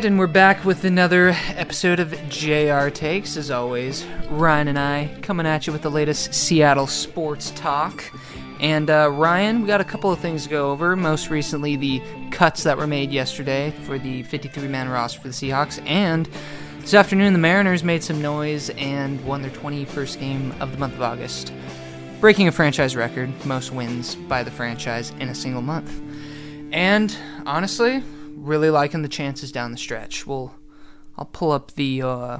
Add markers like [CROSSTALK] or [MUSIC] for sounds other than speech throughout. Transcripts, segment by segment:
right, and we're back with another episode of JR Takes. As always, Ryan and I coming at you with the latest Seattle sports talk. And uh, Ryan, we got a couple of things to go over. Most recently, the cuts that were made yesterday for the 53 man roster for the Seahawks. And this afternoon, the Mariners made some noise and won their 21st game of the month of August, breaking a franchise record, most wins by the franchise in a single month. And honestly, really liking the chances down the stretch. We'll, I'll pull up the. Uh,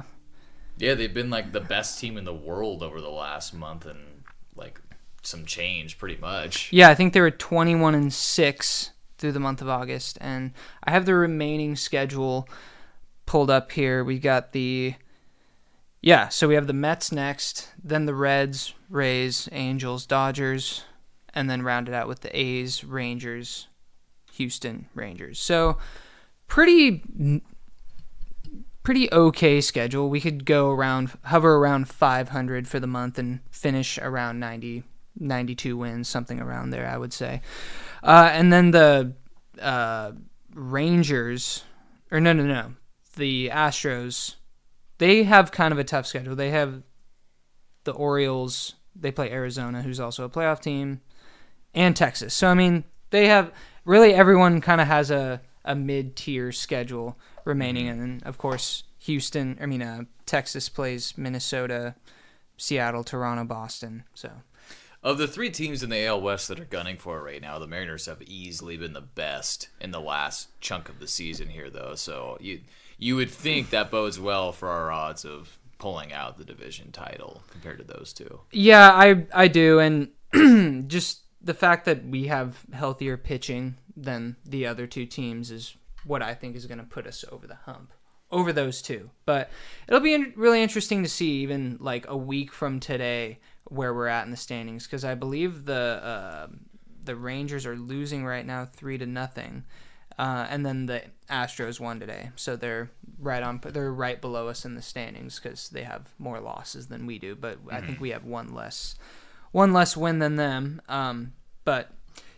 Yeah, they've been like the best team in the world over the last month and like some change pretty much. yeah, I think they were 21 and six through the month of August, and I have the remaining schedule pulled up here. We got the. Yeah, so we have the Mets next, then the Reds, Rays, Angels, Dodgers, and then rounded out with the A's, Rangers, Houston Rangers. So pretty pretty okay schedule. We could go around hover around 500 for the month and finish around 90 92 wins, something around there, I would say. Uh, and then the uh, Rangers or no no no, the Astros they have kind of a tough schedule. They have the Orioles, they play Arizona, who's also a playoff team, and Texas. So I mean, they have really everyone kind of has a, a mid tier schedule remaining, and then of course Houston. I mean, uh, Texas plays Minnesota, Seattle, Toronto, Boston. So Of the three teams in the AL West that are gunning for it right now, the Mariners have easily been the best in the last chunk of the season here, though. So you you would think that bodes well for our odds of pulling out the division title compared to those two. yeah, I I do, and [CLEARS THROAT] just the fact that we have healthier pitching than the other two teams is what I think is going to put us over the hump over those two. But it'll be in- really interesting to see even like a week from today where we're at in the standings because I believe the uh, the Rangers are losing right now three to nothing. Uh, and then the Astros won today, so they're right on. They're right below us in the standings because they have more losses than we do. But I think we have one less, one less win than them. Um, but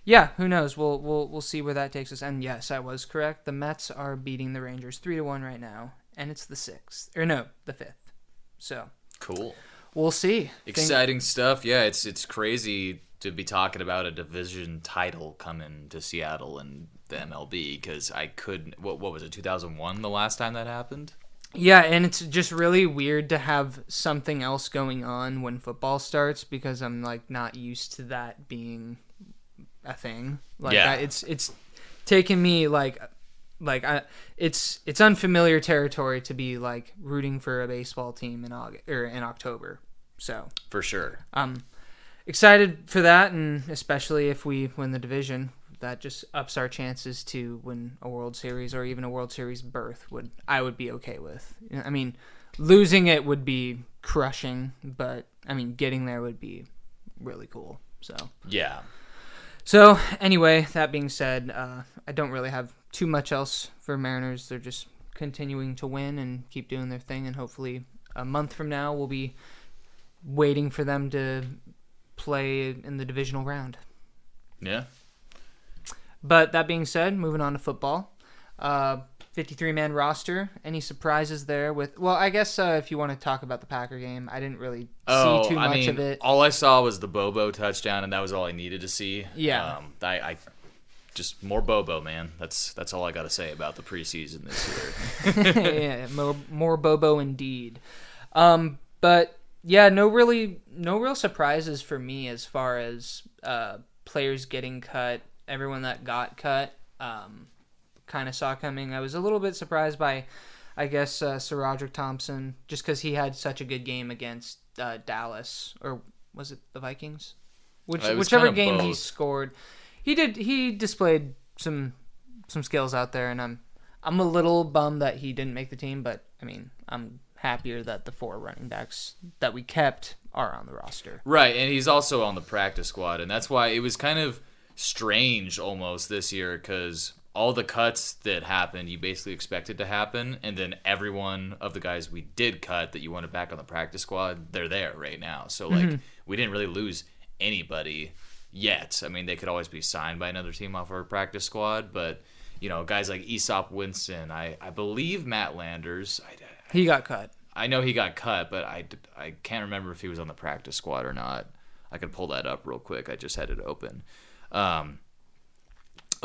yeah, who knows? We'll we'll we'll see where that takes us. And yes, I was correct. The Mets are beating the Rangers three to one right now, and it's the sixth or no, the fifth. So Cool. we'll see. Think- Exciting stuff. Yeah, it's it's crazy to be talking about a division title coming to Seattle and the MLB because I couldn't. What what was it? 2001, the last time that happened. Yeah, and it's just really weird to have something else going on when football starts because I'm like not used to that being a thing. Like Yeah. I, it's it's taken me like like I it's it's unfamiliar territory to be like rooting for a baseball team in August or in October. So, For sure. I'm excited for that and especially if we win the division that just ups our chances to win a world series or even a world series berth would i would be okay with i mean losing it would be crushing but i mean getting there would be really cool so Yeah. So anyway that being said uh, i don't really have too much else for mariners they're just continuing to win and keep doing their thing and hopefully a month from now we'll be waiting for them to play in the divisional round. Yeah. But that being said, moving on to football. Uh, 53 man roster. Any surprises there with well, I guess uh, if you want to talk about the Packer game, I didn't really Oh, see too much mean, of it. all I saw was the Bobo touchdown, and that was all I needed to see. Yeah. Um, I, I just more Bobo, man. That's that's all I got to say about the preseason this year. [LAUGHS] yeah, more, more Bobo indeed. Um, but yeah, no really, no real surprises for me as far as uh, players getting cut. Everyone that got cut, um, kind of saw coming. I was a little bit surprised by, I guess, uh, SaRodorick Thompson, just because he had such a good game against uh, Dallas, or was it the Vikings? Which, Uh, whichever game he scored, he did. He displayed some some skills out there, and I'm I'm a little bummed that he didn't make the team, but I mean, I'm happier that the four running backs that we kept are on the roster. right, and he's also on the practice squad, and that's why it was kind of strange almost this year because all the cuts that happened, you basically expected to happen, and then every one of the guys we did cut that you wanted back on the practice squad, they're there right now. So like, we didn't really lose anybody yet. I mean, they could always be signed by another team off our practice squad, but you know, guys like Easop Winston. I, I believe Matt Landers. I, He got cut. I know he got cut, but I, I can't remember if he was on the practice squad or not. I can pull that up real quick. I just had it open. Um,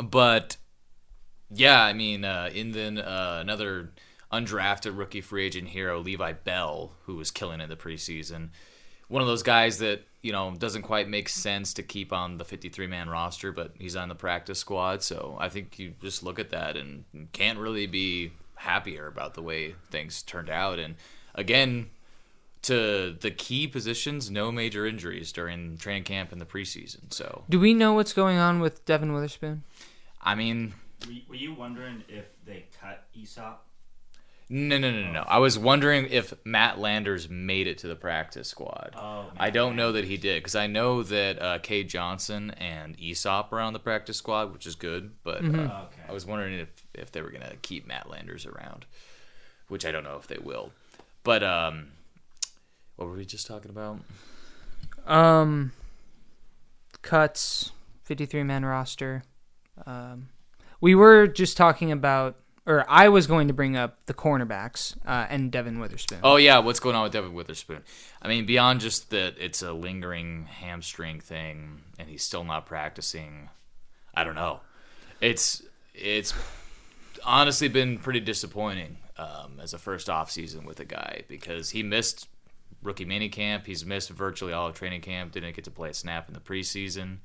but yeah, I mean, uh, and then uh, another undrafted rookie free agent hero, Levi Bell, who was killing in the preseason. One of those guys that you know doesn't quite make sense to keep on the 53 man roster, but he's on the practice squad. So I think you just look at that and can't really be happier about the way things turned out. And again, to the key positions, no major injuries during training camp and the preseason. So, Do we know what's going on with Devon Witherspoon? I mean, Were you, wondering if they cut Easop? no, no, no, no, no. I was wondering if Matt Landers made it to the practice squad. Oh, I don't know that he did because I know that uh, Kay Johnson and Easop are on the practice squad, which is good. But uh, Okay. I was wondering if, if they were gonna keep Matt Landers around, which I don't know if they will. But um, what were we just talking about? Um, cuts, 53 man roster. Um, we were just talking about, or I was going to bring up the cornerbacks uh, and Devon Witherspoon. Oh yeah, what's going on with Devon Witherspoon? I mean, beyond just that it's a lingering hamstring thing and he's still not practicing. I don't know. It's it's honestly been pretty disappointing um, as a first off season with a guy because he missed rookie mini camp. He's missed virtually all of training camp. Didn't get to play a snap in the preseason.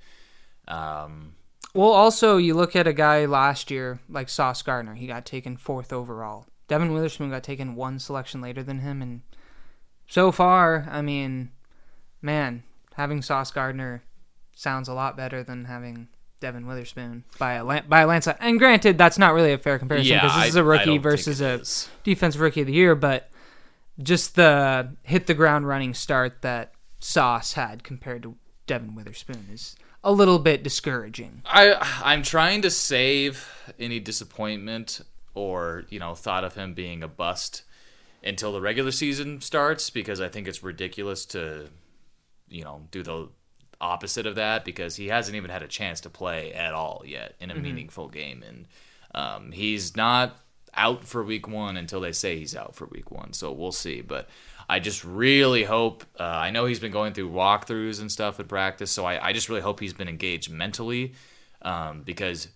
Um, Well, also, you look at a guy last year like Sauce Gardner. He got taken fourth overall. Devon Witherspoon got taken one selection later than him. And so far, I mean, man, having Sauce Gardner sounds a lot better than having Devon Witherspoon by a, by a landslide. And granted, that's not really a fair comparison yeah, because this I- is a rookie versus a is. defensive rookie of the year, but just the hit the ground running start that Sauce had compared to Devon Witherspoon is a little bit discouraging. I I'm trying to save any disappointment or you know thought of him being a bust until the regular season starts because I think it's ridiculous to you know do the opposite of that because he hasn't even had a chance to play at all yet in a meaningful game. And um, he's not out for week one until they say he's out for week one. So we'll see. But I just really hope uh, I know he's been going through walkthroughs and stuff at practice so I, I just really hope he's been engaged mentally um, because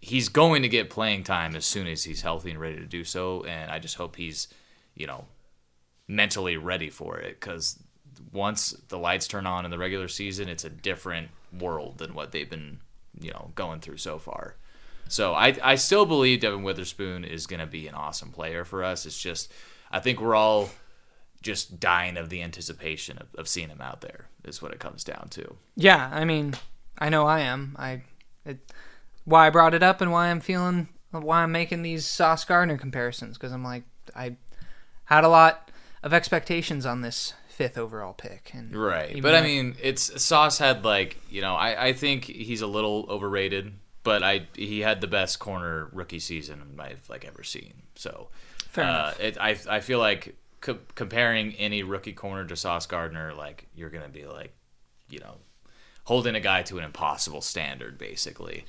he's going to get playing time as soon as he's healthy and ready to do so and I just hope he's you know mentally ready for it because once the lights turn on in the regular season, it's a different world than what they've been, you know, going through so far. So I, I still believe Devon Witherspoon is going to be an awesome player for us. It's just, I think we're all just dying of the anticipation of, of seeing him out there, is what it comes down to. Yeah, I mean, I know I am. I it, why I brought it up and why I'm feeling why I'm making these Sauce Gardner comparisons because I'm like I had a lot of expectations on this fifth overall pick, and Right. But I mean, it's Sauce had like, you know, I, I think he's a little overrated, but I he had the best corner rookie season I've like ever seen. So Fair uh, enough. It, I I feel like co- comparing any rookie corner to Sauce Gardner, like you're gonna be like, you know, holding a guy to an impossible standard, basically.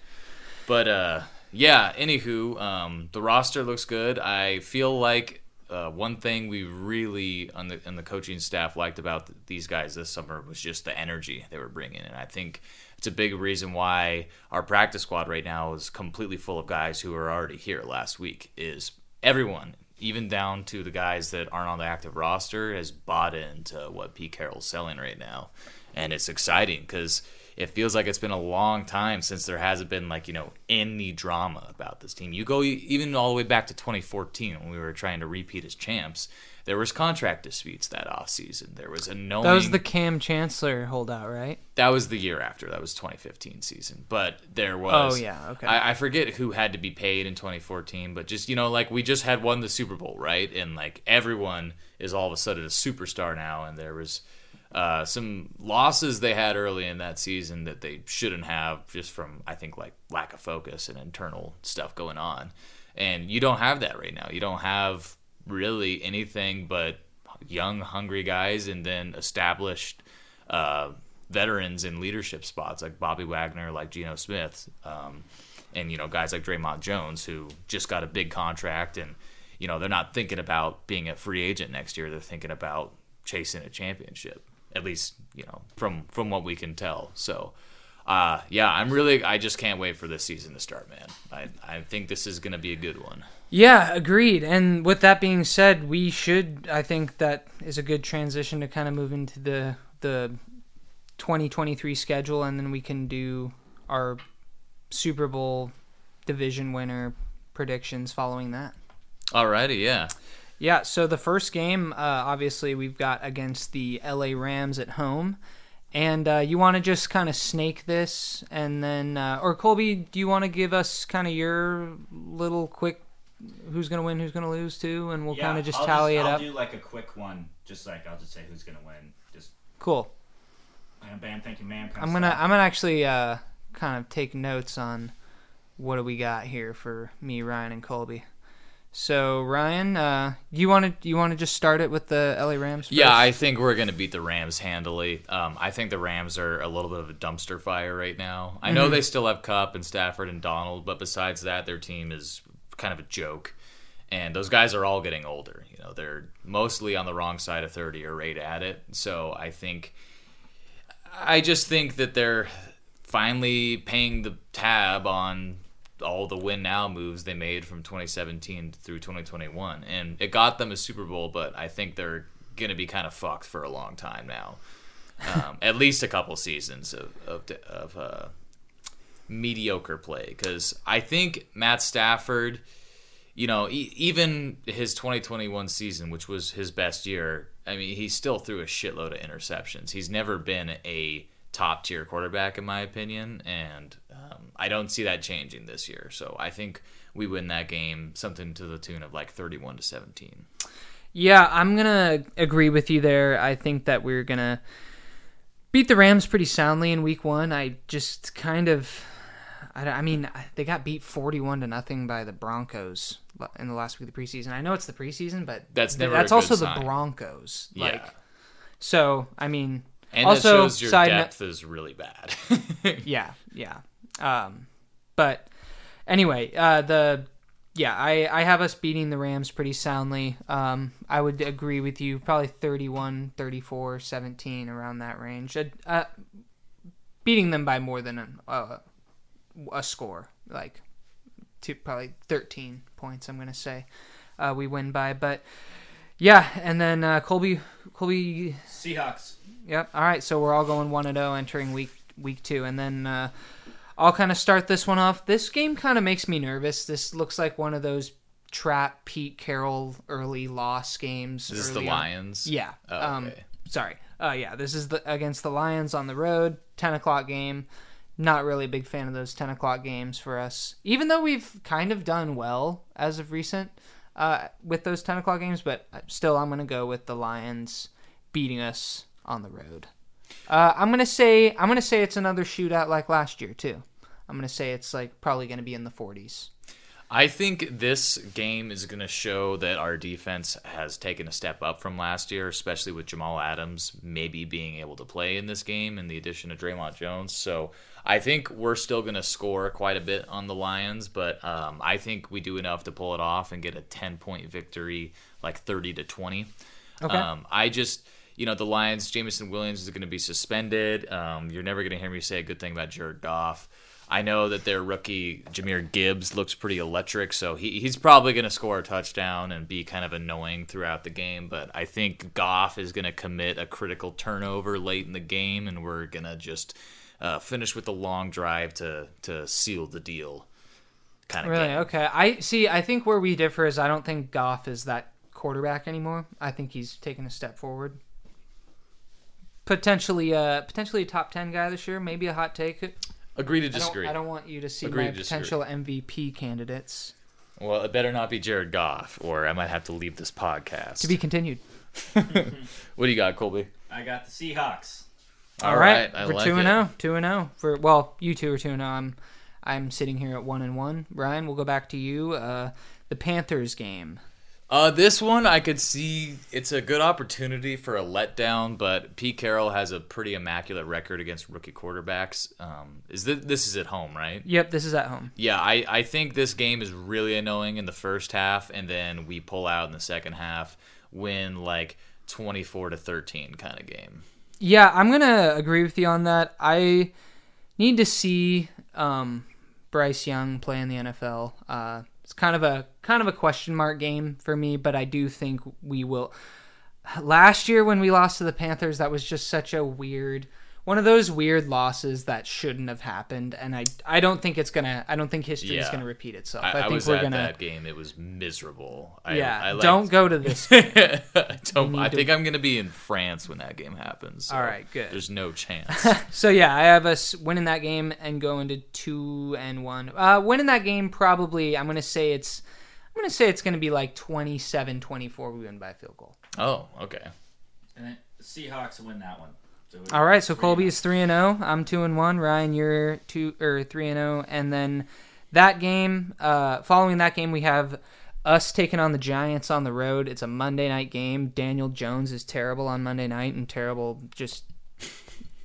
But uh, yeah. Anywho, um, the roster looks good. I feel like uh, one thing we really on the on the coaching staff liked about th- these guys this summer was just the energy they were bringing, and I think it's a big reason why our practice squad right now is completely full of guys who are already here last week. Is everyone, even down to the guys that aren't on the active roster, has bought into what Pete Carroll's selling right now, and it's exciting because it feels like it's been a long time since there hasn't been like you know any drama about this team. You go even all the way back to 2014 when we were trying to repeat as champs. There was contract disputes that off season. There was annoying. that was the Kam Chancellor holdout, right? That was the year after. That was 2015 season. But there was. Oh, yeah, okay. I, I forget who had to be paid in 2014, but just you know, like we just had won the Super Bowl, right? And like everyone is all of a sudden a superstar now, and there was uh, some losses they had early in that season that they shouldn't have, just from I think like lack of focus and internal stuff going on. And you don't have that right now. You don't have really anything but young, hungry guys, and then established uh, veterans in leadership spots like Bobby Wagner, like Geno Smith. Um, and you know guys like Dre'Mont Jones who just got a big contract and you know they're not thinking about being a free agent next year. They're thinking about chasing a championship. At least you know from from what we can tell. So. Uh, yeah, I'm really. I just can't wait for this season to start, man. I, I think this is going to be a good one. Yeah, agreed. And with that being said, we should. I think that is a good transition to kind of move into the the 2023 schedule, and then we can do our Super Bowl division winner predictions following that. Alrighty, yeah. Yeah, so the first game, uh, obviously, we've got against the LA Rams at home. And uh, you want to just kind of snake this, and then, uh, or Colby, do you want to give us kind of your little quick who's going to win, who's going to lose too, and we'll Yeah, kind of just I'll tally I'll it up? do like a quick one, just like I'll just say who's gonna win. Just Cool. bam, bam, thank you, man. I'm gonna. I'm gonna actually uh, kind of take notes on what do we got here for me, Ryan, and Colby. So Ryan, uh, you want to you want to just start it with the LA Rams? Yeah. I think we're going to beat the Rams handily. Um, I think the Rams are a little bit of a dumpster fire right now. I know they still have Kupp and Stafford and Donald, but besides that, their team is kind of a joke. And those guys are all getting older. You know, they're mostly on the wrong side of 30 or right at it. So I think, I just think that they're finally paying the tab on all the win now moves they made from 2017 through 2021 and it got them a super bowl but i think they're going to be kind of fucked for a long time now. Um, [LAUGHS] at least a couple seasons of, of, of uh, mediocre play. Because i think matt stafford you know e- even his 2021 season which was his best year i mean he still threw a shitload of interceptions. He's never been a top tier quarterback in my opinion and um, i don't see that changing this year so i think we win that game something to the tune of like 31 to 17 Yeah, I'm gonna agree with you there. I think that we're gonna beat the Rams pretty soundly in Week One. I just kind of, I, I mean, they got beat 41 to nothing by the Broncos in the last week of the preseason. I know it's the preseason, but That's never that's also sign. the Broncos. Like, yeah so I mean, and also that shows your side note- depth is really bad [LAUGHS] yeah, yeah. Um, but anyway, uh, the yeah, I I have us beating the Rams pretty soundly. Um, I would agree with you, probably 31, 34, 17 around that range. Uh, uh, beating them by more than a, uh, a score, like two, probably 13 points. I'm gonna say uh, we win by, but yeah, and then uh, Colby Colby Seahawks. Yep. All right. So we're all going one and zero entering week week two, and then uh, I'll kind of start this one off. This game kind of makes me nervous. This looks like one of those trap Pete Carroll early loss games. this is the on. lions Yeah. Oh, um, okay. sorry. Uh, yeah. This is the against the Lions on the road, ten o'clock game. Not really a big fan of those ten o'clock games for us, even though we've kind of done well as of recent uh, with those ten o'clock games. But still, I'm gonna go with the Lions beating us on the road. Uh, I'm gonna say I'm gonna say it's another shootout like last year too. I'm gonna say it's like probably gonna be in the 40s. I think this game is going to show that our defense has taken a step up from last year, especially with Jamal Adams maybe being able to play in this game and the addition of Dre'Mont Jones. So I think we're still going to score quite a bit on the Lions, but um, I think we do enough to pull it off and get a 10 point victory, like 30 to 20. Okay. Um, I just. You know, the Lions, Jameson Williams is going to be suspended. Um, you're never going to hear me say a good thing about Jared Goff. I know that their rookie Jahmyr Gibbs looks pretty electric, so he, he's probably going to score a touchdown and be kind of annoying throughout the game. But I think Goff is going to commit a critical turnover late in the game, and we're going to just uh, finish with a long drive to to seal the deal. Kind of Really? game. Okay. I see. I think where we differ is I don't think Goff is that quarterback anymore. I think he's taken a step forward. Potentially, uh, potentially a top ten guy this year. Maybe a hot take. I Agree to don't, disagree. I don't want you to see Agree my to potential MVP candidates. Well, it better not be Jared Goff, or I might have to leave this podcast. To be continued. [LAUGHS] what do you got, Colby? I got the Seahawks. All right, I we're like two and it. zero. Two and zero for well, you two are two and zero. I'm I'm sitting here at one and one. Ryan, we'll go back to you. Uh, the Panthers game. Uh, this one I could see it's a good opportunity for a letdown, but Pete Carroll has a pretty immaculate record against rookie quarterbacks. Um, is this, this is at home, right? Yep, this is at home. Yeah, I, I think this game is really annoying in the first half, and then we pull out in the second half, win like twenty four to thirteen kind of game. Yeah, I'm gonna agree with you on that. I need to see um, Bryce Young play in the NFL. Uh, it's kind of a kind of a question mark game for me, but I do think we will. Last year when we lost to the Panthers, that was just such a weird one of those weird losses that shouldn't have happened, and I I don't think it's gonna I don't think history is gonna repeat itself. I, I, I think was we're at gonna that game; it was miserable. I, yeah. I liked- don't go to this. [LAUGHS] I don't. need I to- think I'm gonna be in France when that game happens. so All right, good. There's no chance. [LAUGHS] So yeah, I have us winning that game and going to two and one. Uh, winning that game probably. I'm gonna say it's. I'm gonna say it's gonna be like 27-24. We win by field goal. oh, okay. And then Seahawks win that one. All right. So Colby is three and zero. I'm two and one. Ryan, you're two or three and zero. And then that game. Uh, following that game, we have us taking on the Giants on the road. It's a Monday night game. Daniel Jones is terrible on Monday night and terrible just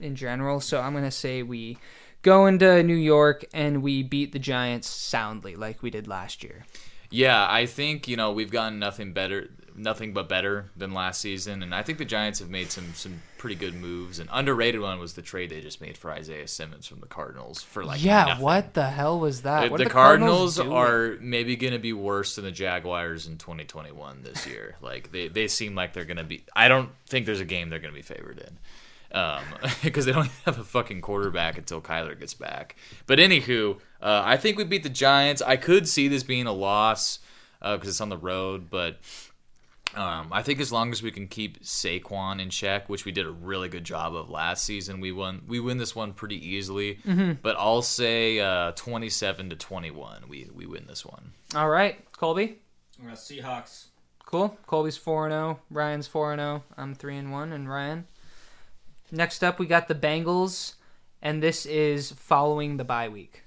in general. So I'm gonna say we go into New York and we beat the Giants soundly, like we did last year. Yeah, I think you know we've gotten nothing better, nothing but better than last season, and I think the Giants have made some some pretty good moves. An underrated one was the trade they just made for Isaiah Simmons from the Cardinals for like yeah. nothing. What the hell was that? The, the the Cardinals, doing? are maybe going to be worse than the Jaguars in 2021 this year. [LAUGHS] like they, they seem like they're going to be. I don't think there's a game they're going to be favored in. Um, [LAUGHS] because they don't have a fucking quarterback until Kyler gets back. But anywho, uh, I think we beat the Giants. I could see this being a loss because it's on the road, but um, I think as long as we can keep Saquon in check, which we did a really good job of last season, we won. We win this one pretty easily. But I'll say uh, twenty-seven to twenty-one. We we win this one. All right, Colby. Uh, Seahawks. Cool. Colby's four and zero. Ryan's four and zero. I'm three and one. And Ryan. Next up, we got the Bengals, and this is following the bye week.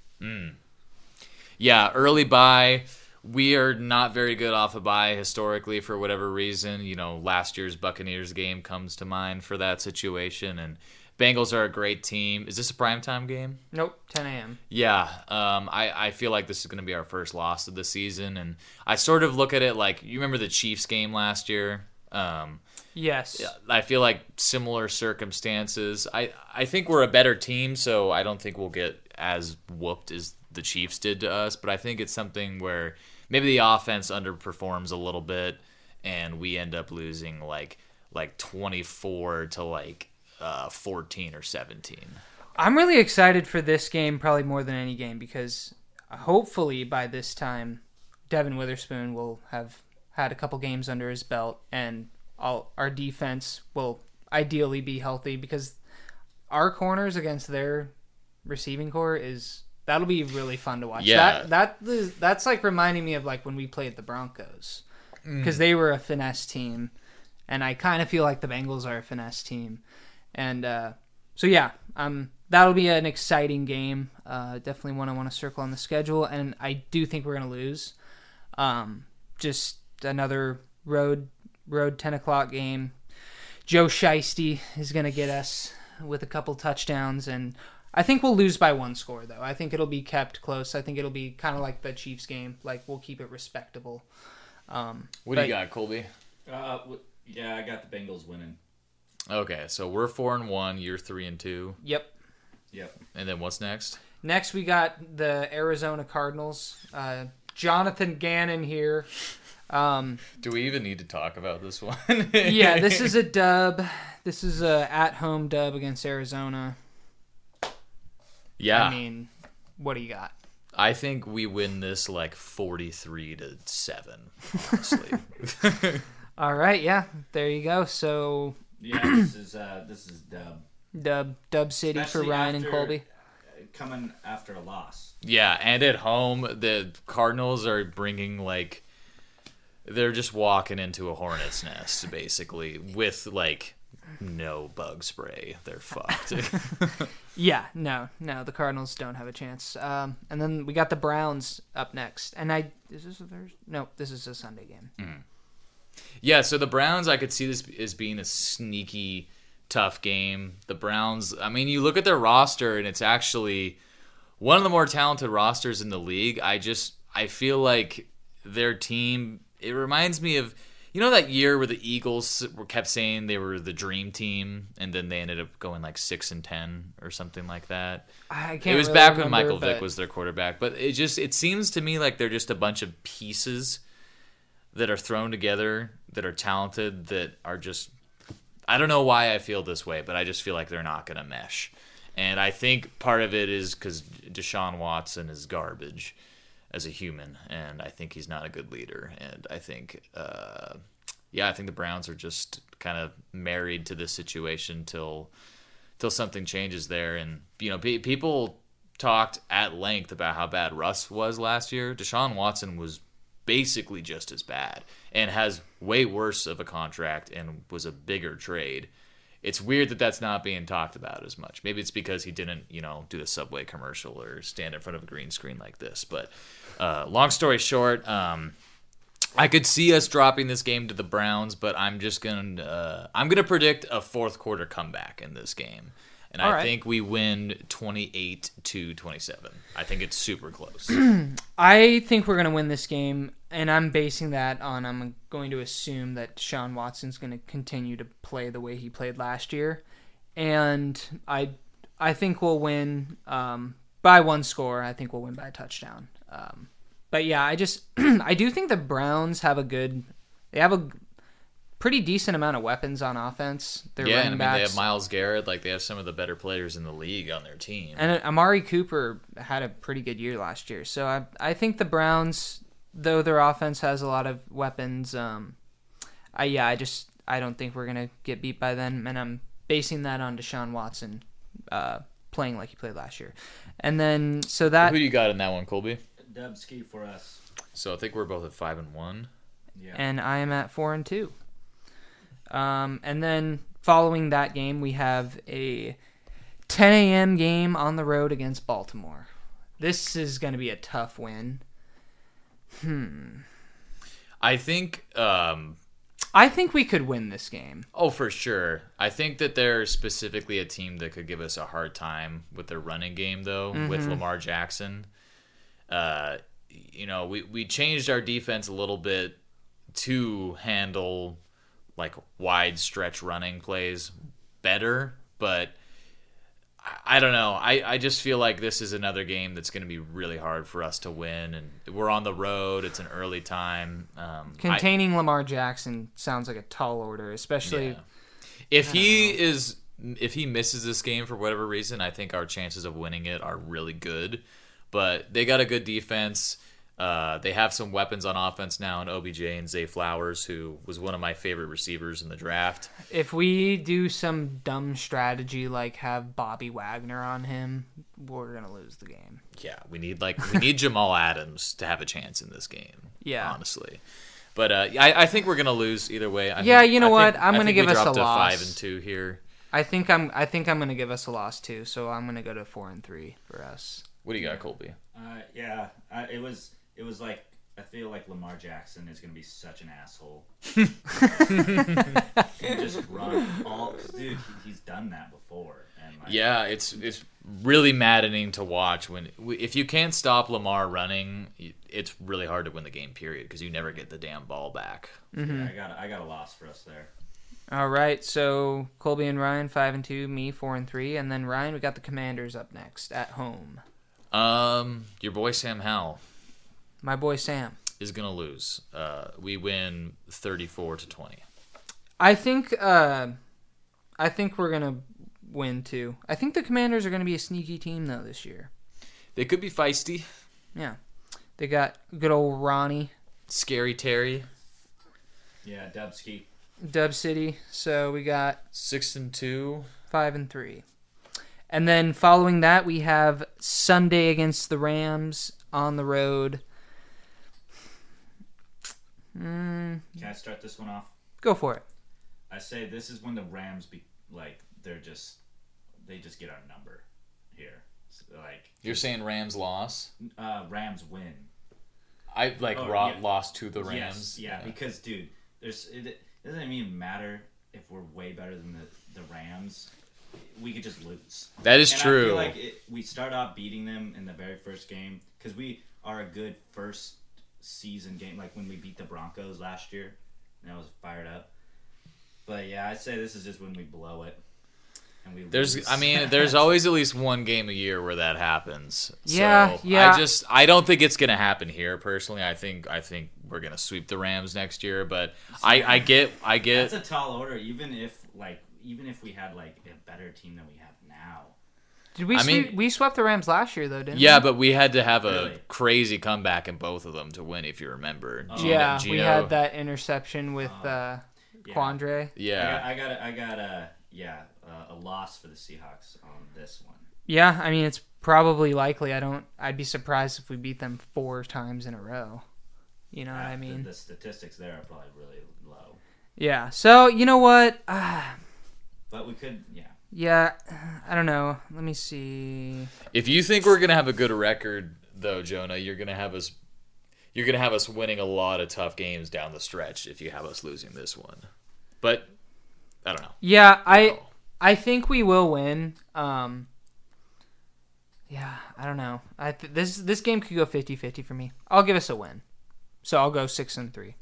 Yeah, early buy. We are not very good off a bye historically for whatever reason. You know, last year's Buccaneers game comes to mind for that situation, and Bengals are a great team. Is this a primetime game? Nope, 10 a.m. Yeah, um, I, I feel like this is going to be our first loss of the season, and I sort of look at it like you remember the Chiefs game last year. Um, Yes. I feel like similar circumstances. I I think we're a better team, so I don't think we'll get as whooped as the Chiefs did to us. But I think it's something where maybe the offense underperforms a little bit, and we end up losing like like twenty four to like uh, fourteen or seventeen. I'm really excited for this game, probably more than any game, because hopefully by this time, Devon Witherspoon will have had a couple games under his belt, and all our defense will ideally be healthy because our corners against their receiving core is that'll be really fun to watch. Yeah. That that is- that's like reminding me of like when we played the Broncos because they were a finesse team, and I kind of feel like the Bengals are a finesse team, and uh, so yeah, um, that'll be an exciting game. Uh, definitely one I want to circle on the schedule, and I do think we're gonna lose. Um, just another road road ten o'clock game. Joe Shiesty is gonna get us with a couple touchdowns, and I think we'll lose by one score though. I think it'll be kept close. I think it'll be kind of like the Chiefs game. Like we'll keep it respectable. Um, What do you got, Colby? Uh, w- yeah, I got the Bengals winning. Okay, so we're four and one. You're three and two, Yep. Yep. and then what's next? Next, we got the Arizona Cardinals. Uh, Jonathan Gannon here. Um, Do we even need to talk about this one? yeah, this [LAUGHS] is a dub. This is a at-home dub against Arizona. Yeah. I mean, what do you got? I think we win this like 43 to 7, honestly. [LAUGHS] All right, yeah, there you go. So Yeah, this is uh, this is dub dub dub city Especially for Ryan and Colby. coming after a loss. yeah, and at home, the Cardinals are bringing like they're just walking into a hornet's nest basically with like no bug spray. They're fucked. [LAUGHS] [LAUGHS] Yeah, no, no, the Cardinals don't have a chance. Um, and then we got the Browns up next. And I is this a Thursday? No, this is a Sunday game. Yeah, so the Browns, I could see this as being a sneaky, tough game. The Browns, I mean, you look at their roster, and it's actually one of the more talented rosters in the league. I just, I feel like their team, it reminds me of, you know, that year where the Eagles were kept saying they were the dream team, and then they ended up going like six and ten or something like that. I can't. it was really back when remember, Michael Vick was their quarterback, but it just it seems to me like they're just a bunch of pieces that are thrown together that are talented that are just I don't know why I feel this way, but I just feel like they're not going to mesh. And I think part of it is cuz Deshaun Watson is garbage as a human and I think he's not a good leader and I think uh yeah, I think the Browns are just kind of married to this situation till till something changes there. And you know, pe- people talked at length about how bad Russ was last year. Deshaun Watson was basically just as bad and has way worse of a contract and was a bigger trade. It's weird that that's not being talked about as much. Maybe it's because he didn't, you know, do the subway commercial or stand in front of a green screen like this. But uh, long story short, um, I could see us dropping this game to the Browns, but I'm just gonna uh, I'm gonna predict a fourth quarter comeback in this game, and All I right. think we win 28 to 27. I think it's super close. [CLEARS THROAT] I think we're gonna win this game, and I'm basing that on I'm going to assume that Sean Watson's going to continue to play the way he played last year, and I I think we'll win um, by one score. I think we'll win by a touchdown. Um, but yeah, I just [CLEARS THROAT] I do think the Browns have a good they have a pretty decent amount of weapons on offense. Their yeah, and I mean they have Myles Garrett, like they have some of the better players in the league on their team. And Amari Cooper had a pretty good year last year. So I I think the Browns, though their offense has a lot of weapons, um, I yeah I just I don't think we're gonna get beat by them, and I'm basing that on Deshaun Watson, uh, playing like he played last year, and then so that Who do you got in that one, Colby? Dubsky for us. So I think we're both at five and one. Yeah. and I am at four and two. Um, and then following that game, we have a 10 a.m. game on the road against Baltimore. This is going to be a tough win. Hmm. I think um, I think we could win this game. Oh, for sure. I think that they're specifically a team that could give us a hard time with their running game, though, with Lamar Jackson. Uh, you know, we, we changed our defense a little bit to handle like wide stretch running plays better, but I- I don't know. I, I just feel like this is another game that's going to be really hard for us to win, and we're on the road. It's an early time. Um, I- Containing Lamar Jackson sounds like a tall order, especially yeah. If he is if he misses this game for whatever reason, I think our chances of winning it are really good. But they got a good defense. Uh, they have some weapons on offense now in OBJ and Zay Flowers, who was one of my favorite receivers in the draft. if we do some dumb strategy like have Bobby Wagner on him, we're going to lose the game. Yeah, we need like we need [LAUGHS] Jamal Adams to have a chance in this game. Yeah. honestly. But uh, I, I think we're gonna lose either way. I Yeah, think- you know I what? think- I'm gonna give us a loss. five and two here. I think I'm I think I'm going to give us a loss too, so I'm going to go to 4 and 3 for us. What do you got, Colby? Uh, yeah, uh, it was it was like I feel like Lamar Jackson is gonna be such an asshole. [LAUGHS] and just run all, cause dude, he, he's done that before. And like, Yeah, it's it's really maddening to watch when if you can't stop Lamar running, it's really hard to win the game. Period, because you never get the damn ball back. yeah, I got I got a loss for us there. All right, so Colby and Ryan five and two, me four and three, and then Ryan, we got the Commanders up next at home. Um, your boy Sam Howell My boy Sam. is gonna lose. Uh, we win thirty-four to twenty. I think uh, I think we're gonna win too. I think the Commanders are gonna be a sneaky team though this year. They could be feisty, Yeah, they got good old Ronnie scary Terry, Yeah, Dubsky. Dub City. So we got six and two. five and three, and then following that we have Sunday against the Rams on the road. Mm, Can I start this one off? go for it. I say this is when the Rams be like they're just they just get our number here. So, like You're saying Rams loss? uh, Rams win. I like Oh, ro- yeah. lost to the Yes, Rams. yeah, because dude, there's it, it doesn't even matter if we're way better than the the Rams. We could just lose. That is And I true. feel like it, we start off beating them in the very first game because we are a good first season game. Like when we beat the Broncos last year, and I was fired up. But yeah, I'd say this is just when we blow it. And we lose. There's, lose. I mean, [LAUGHS] there's always at least one game a year where that happens. Yeah, so yeah. I just, I don't think it's gonna happen here. Personally, I think, I think we're gonna sweep the Rams next year. But I, I get, I get. That's a tall order, even if like even if we had like a better team than we have now. Did we I sweep, mean- we swept the Rams last year though, didn't Yeah, we? but we had to have a Really? crazy comeback in both of them to win, if you remember. Oh. Geno- yeah, we had that interception with Oh. uh, Yeah. Quandre. Yeah, I got, I got, I got a yeah, uh, a loss for the Seahawks on this one. Yeah, I mean it's probably likely. I don't. I'd be surprised if we beat them four times in a row. You know what Uh, I mean? the, statistics there are probably really low, Yeah. So you know what? Ah, but we could, yeah. yeah. I don't know. Let me see. If you think we're gonna have a good record, though, Jonah, you're gonna have us. You're gonna have us winning a lot of tough games down the stretch if you have us losing this one. But I don't know. Yeah, I call. I think we will win. Um. Yeah, I don't know. I th- this this game could go 50-50 for me. I'll give us a win. So I'll go six and three.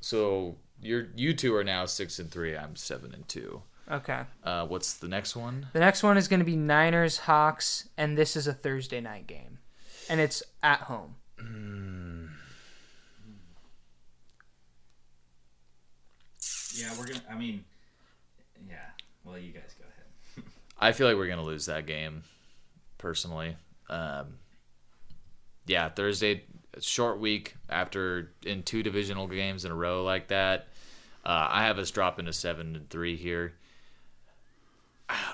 So you're you two are now six and three. I'm seven and two. Okay. Uh, what's the next one? The next one is going to be Niners Hawks, and this is a Thursday night game, and it's at home. Yeah, we're gonna. I mean, yeah. Well, you guys go ahead. [LAUGHS] I feel like we're gonna lose that game, personally. Um, yeah, Thursday, short week after in two divisional games in a row like that. Uh, I have us dropping to seven and three here.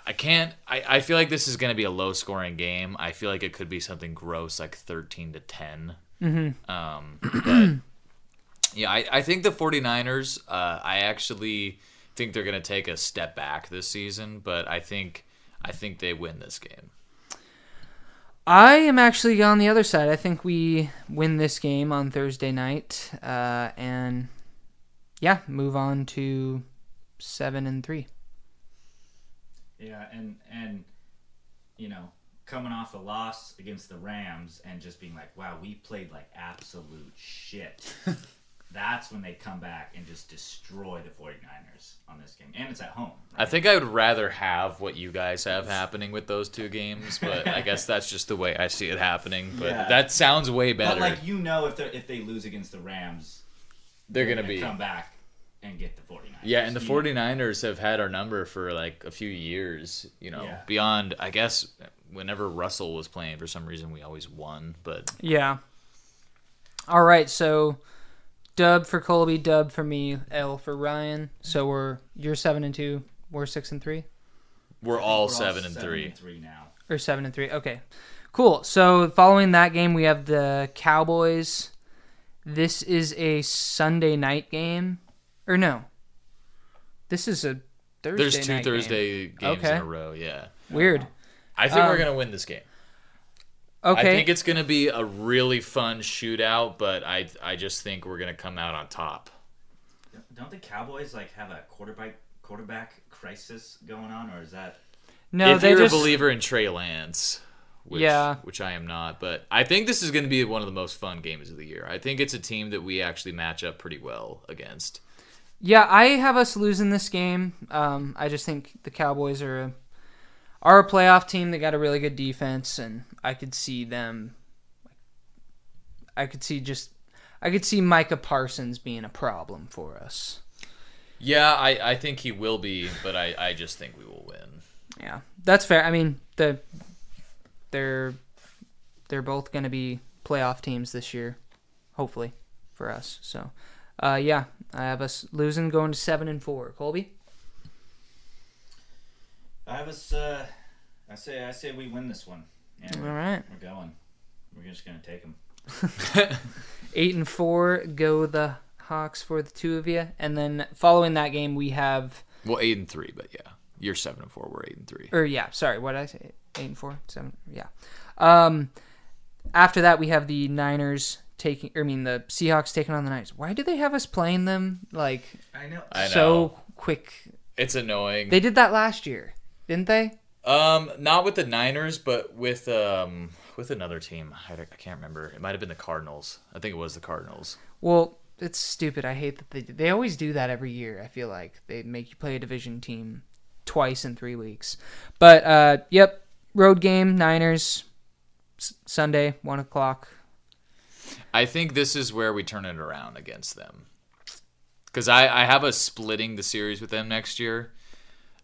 I can't. I, I feel like this is going to be a low scoring game. I feel like it could be something gross, like thirteen to 10 Mm-hmm. Um, but [CLEARS THROAT] yeah, I, I think the 49ers. Uh, I actually think they're going to take a step back this season, but I think I think they win this game. I am actually on the other side. I think we win this game on Thursday night, uh, and yeah, move on to seven and three. Yeah, and and you know, coming off a loss against the Rams and just being like, "Wow, we played like absolute shit." [LAUGHS] That's when they come back and just destroy the 49ers on this game. And it's at home. I think I would rather have what you guys have happening with those two games, but I guess that's just the way I see it happening. But Yeah. that sounds way better. But like you know if they if they lose against the Rams, they're gonna be come back and get the 49ers. Yeah, and the 49ers have had our number for like a few years, you know, Yeah. beyond I guess whenever Russell was playing for some reason we always won, but Yeah. All right, so dub for Colby, dub for me, L for Ryan. So we're you're seven and two, we're six and three, we're all we're 7 and 3. three now. or seven and three. Okay, cool. So following that game, we have the Cowboys. This is a Sunday night game, or no? This is a Thursday. There's two night game. Thursday games Okay. in a row, yeah. Weird. I think we're Um, going to win this game. Okay. I think it's going to be a really fun shootout, but I I just think we're going to come out on top. Don't the Cowboys like have a quarterback quarterback crisis going on, or is that? no, if they you're just a believer in Trey Lance, which, Yeah. which I am not, but I think this is going to be one of the most fun games of the year. I think it's a team that we actually match up pretty well against. Yeah, I have us losing this game. Um, I just think the Cowboys are a, are a playoff team. They got a really good defense, and I could see them. I could see just, I could see Micah Parsons being a problem for us. Yeah, I, I think he will be, but I, I just think we will win. Yeah, that's fair. I mean, the they're they're both going to be playoff teams this year, hopefully for us. So, uh, yeah, I have us losing, going to seven and four. Colby. I was. Uh, I say. I say we win this one. Yeah, All we're, right. we're going. We're just gonna take them. [LAUGHS] eight and four go the Hawks for the two of you, and then following that game we have, Well, eight and three, but yeah, you're seven and four. We're eight and three. or yeah, sorry, what did I say? Eight and four, seven, yeah. Um, after that we have the Niners taking. I mean, the Seahawks taking on the Niners. Why do they have us playing them like I know. I know. so quick? It's annoying. They did that last year, didn't they? Um, not with the Niners, but with um with another team. I, I can't remember. It might have been the Cardinals. I think it was the Cardinals. Well, it's stupid. I hate that they they always do that every year. I feel like they make you play a division team twice in three weeks. But uh, yep, road game Niners S- Sunday one o'clock. I think this is where we turn it around against them. Because I, I have a splitting the series with them next year.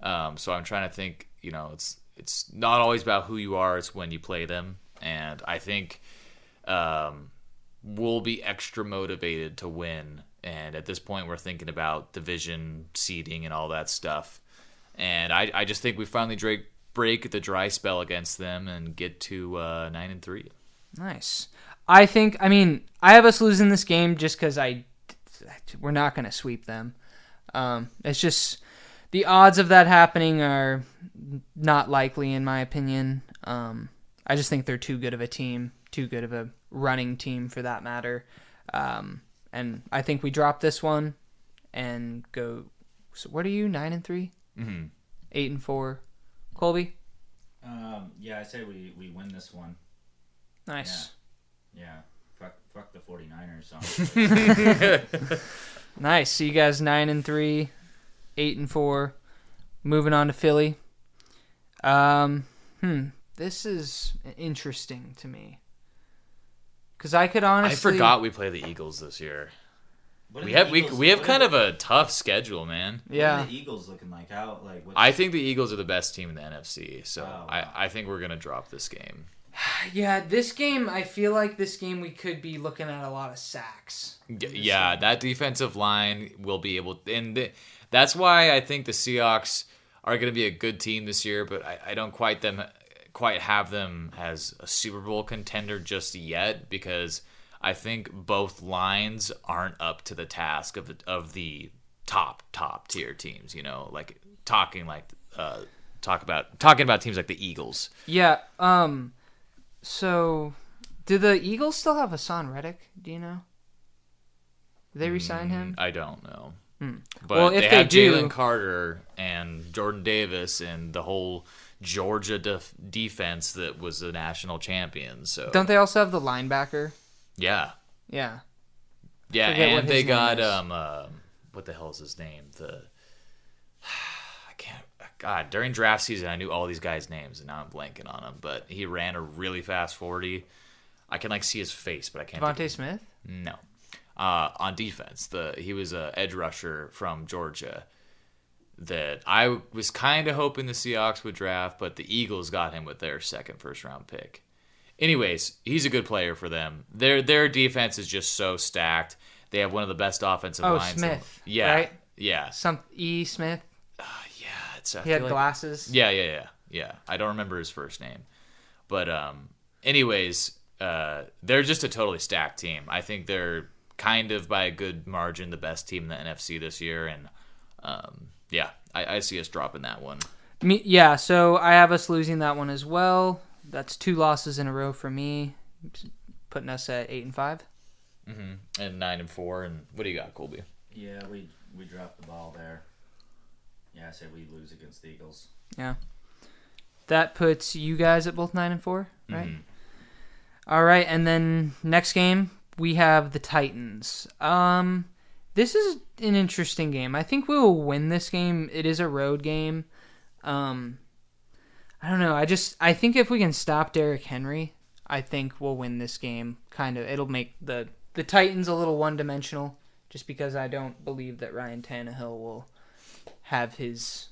Um, so I'm trying to think, you know, it's it's not always about who you are, it's when you play them. And I think um, we'll be extra motivated to win. And at this point, we're thinking about division seeding and all that stuff. And I, I just think we finally break, break the dry spell against them and get to uh, 9 and 3. Nice. I think. I mean, I have us losing this game just because I. We're not going to sweep them. Um, it's just the odds of that happening are not likely, in my opinion. Um, I just think they're too good of a team, too good of a running team for that matter. Um, and I think we drop this one and go. So what are you? Nine and 3 Mm-hmm. eight and four. Colby, Um, yeah, I say we, we win this one. nice, Yeah. Fuck, fuck the 49ers. honestly. [LAUGHS] nice. So you guys nine and three, eight and four. Moving on to Philly. Um, hmm. This is interesting to me because I could honestly. I forgot we play the Eagles this year. What are We the have we, we have kind of a tough schedule, man. Yeah. What are the Eagles looking like? How like? What's, I think the Eagles are the best team in the NFC, so Oh, I. I think we're gonna drop this game. [SIGHS] Yeah, this game. I feel like this game we could be looking at a lot of sacks. Yeah, that defensive line will be able, and th- that's why I think the Seahawks are going to be a good team this year. But I, I don't quite them quite have them as a Super Bowl contender just yet because I think both lines aren't up to the task of the, of the top top tier teams. You know, like talking like uh, talk about talking about teams like the Eagles. Yeah. Um. So, do the Eagles still have Haason Reddick? Do you know? Did they resign him? I don't know. Hmm. But Well, if they have do- Jalen Carter and Jordan Davis and the whole Georgia def- defense that was a national champion. So Don't they also have the linebacker? yeah, Yeah. yeah, and they got is. um uh, what the hell is his name? The. God, during draft season, I knew all these guys' names, and now I'm blanking on them. But he ran a really fast forty. I can like see his face, but I can't. DeVonta Smith. no. Uh, on defense, the he was a edge rusher from Georgia that I was kind of hoping the Seahawks would draft, but the Eagles got him with their second first round pick. Anyways, he's a good player for them. Their their defense is just so stacked. They have one of the best offensive Oh, lines. in the- Smith, yeah, right? yeah, Some E Smith. yeah. It's I He had like- glasses. yeah, yeah, yeah, yeah. I don't remember his first name, but um, anyways, uh, they're just a totally stacked team. I think they're kind of by a good margin the best team in the NFC this year, and um, yeah, I, I see us dropping that one. Me, yeah. So I have us losing that one as well. That's two losses in a row for me, putting us at eight and five. Mm-hmm. And nine and four. And what do you got, Colby? Yeah, we we dropped the ball there. Yeah, I say we lose against the Eagles. Yeah. That puts you guys at both nine and four, right? Mhm. All right, and then next game we have the Titans. Um, this is an interesting game. I think we will win this game. It is a road game. Um, I don't know. I just I think if we can stop Derrick Henry, I think we'll win this game. Kind of, it'll make the the Titans a little one dimensional. Just because I don't believe that Ryan Tannehill will have his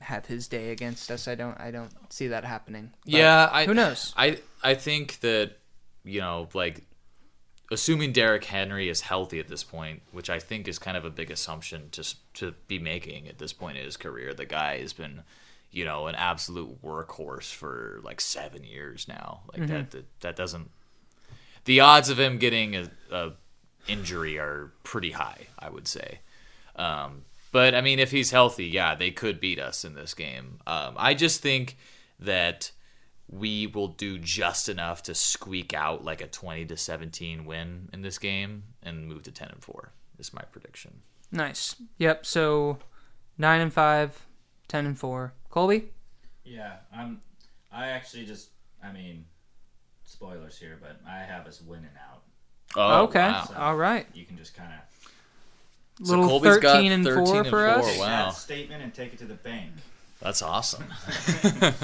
have his day against us. I don't I don't see that happening. But Yeah, I, who knows? I I think that you know, like assuming Derrick Henry is healthy at this point, which I think is kind of a big assumption to to be making at this point in his career. The guy has been, you know, an absolute workhorse for like seven years now. Like that, that that doesn't. The odds of him getting a, a injury are pretty high, I would say. Um, but I mean, if he's healthy, yeah, they could beat us in this game. Um, I just think that we will do just enough to squeak out like a 20 to 17 win in this game and move to 10 and 4. Is my prediction. Nice. Yep. So nine and five, 10 and four. Colby. Yeah, I'm. I actually just. I mean, spoilers here, but I have us winning out. Oh, okay. wow. All right. You can just kind of So Little Colby's got 13 and 13 4 and for four. us. Oh, wow. that statement and take it to the bank. That's awesome. [LAUGHS]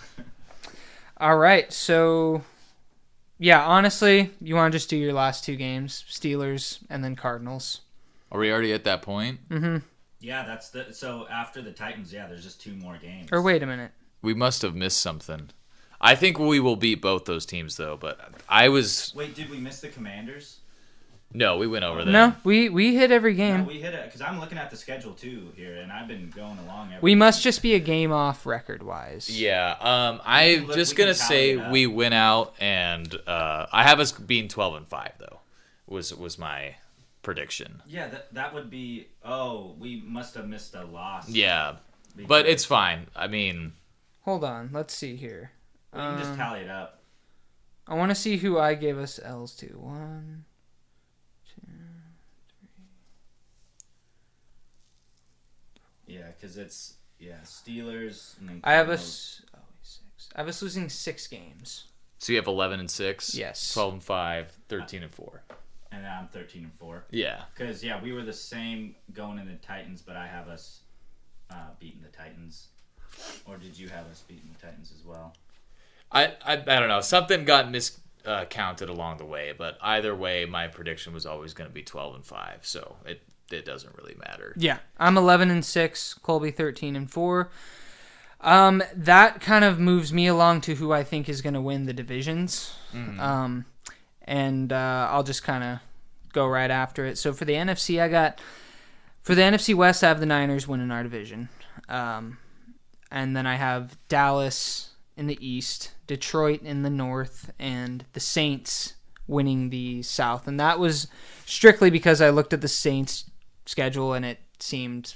[LAUGHS] All right. So, yeah, honestly, you want to just do your last two games Steelers and then Cardinals. Are we already at that point? Mm-hmm. Yeah, that's the. So after the Titans, yeah, there's just two more games. Or wait a minute. We must have missed something. I think we will beat both those teams though, but I was Wait, did we miss the Commanders? No, we went over that. No, we, we hit every No, game. we hit it because I'm looking at the schedule too here, and I've been going along. Every We must just be a game off record wise. Yeah, um, I'm Look, just gonna say we went out, and uh, I have us being 12 and five though. Was was my prediction? Yeah, that that would be. Oh, we must have missed a loss. Yeah, but it's fine. I mean, Hold on. Let's see here. We can just Um, tally it up. I want to see who I gave us L's to. One. Yeah, because it's yeah Steelers. And then I have Cardinals. us. Oh, wait, six. I have us losing six games. so you have 11 and six. Yes. 12 and five, 13 and four. and I'm 13 and four. Yeah. Because yeah, we were the same going in the Titans, but I have us uh, beating the Titans. Or did you have us beating the Titans as well? I, I, I don't know. Something got miscounted along the way, but either way, my prediction was always going to be 12 and 5, so it, it doesn't really matter. Yeah, I'm 11 and six. Colby 13 and four. Um, that kind of moves me along to who I think is going to win the divisions. Um, and uh, I'll just kind of go right after it. So for the NFC, I got for the NFC West, I have the Niners winning our division. Um, and then I have Dallas in the East, Detroit in the North, and the Saints winning the South. And that was strictly because I looked at the Saints schedule and it seemed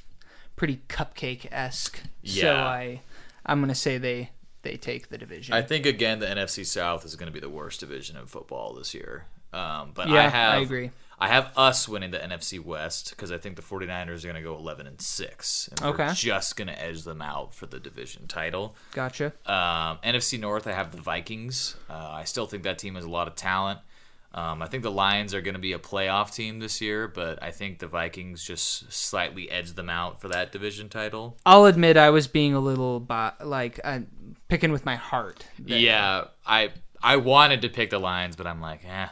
pretty cupcake esque. Yeah. So I I'm gonna say they they take the division. I think, again, the NFC South is going to be the worst division in football this year. Um, but Yeah, I have I agree. I have us winning the NFC West because I think the 49ers are going to go 11 and 6 and Okay. we're just going to edge them out for the division title. gotcha. Um, NFC North, I have the Vikings. Uh, I still think that team has a lot of talent. Um, I think the Lions are going to be a playoff team this year, but I think the Vikings just slightly edge them out for that division title. I'll admit I was being a little bi- like uh, picking with my heart. there. Yeah, I I wanted to pick the Lions, but I'm like, eh.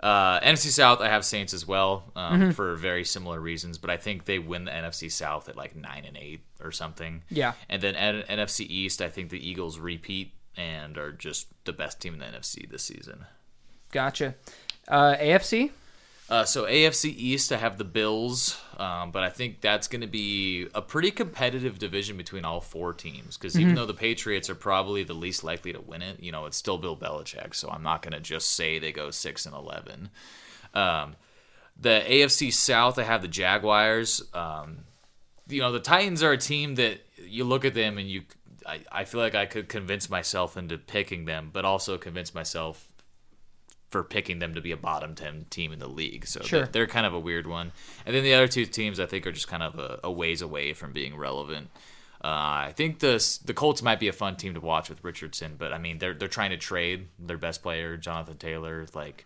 Uh, NFC South, I have Saints as well um, for very similar reasons, but I think they win the NFC South at like nine and eight or something. Yeah. and then N- NFC East, I think the Eagles repeat and are just the best team in the NFC this season. Gotcha. Uh, AFC. Uh, so AFC East, I have the Bills, um, but I think that's going to be a pretty competitive division between all four teams. Because even though the Patriots are probably the least likely to win it, you know, it's still Bill Belichick. So I'm not going to just say they go six and eleven. Um, the AFC South, I have the Jaguars. Um, you know, the Titans are a team that you look at them and you, I, I feel like I could convince myself into picking them, but also convince myself for picking them to be a bottom 10 team in the league. So Sure. they're, they're kind of a weird one. And then the other two teams I think are just kind of a, a ways away from being relevant. Uh, I think the the Colts might be a fun team to watch with Richardson, but I mean they're they're trying to trade their best player Jonathan Taylor. Like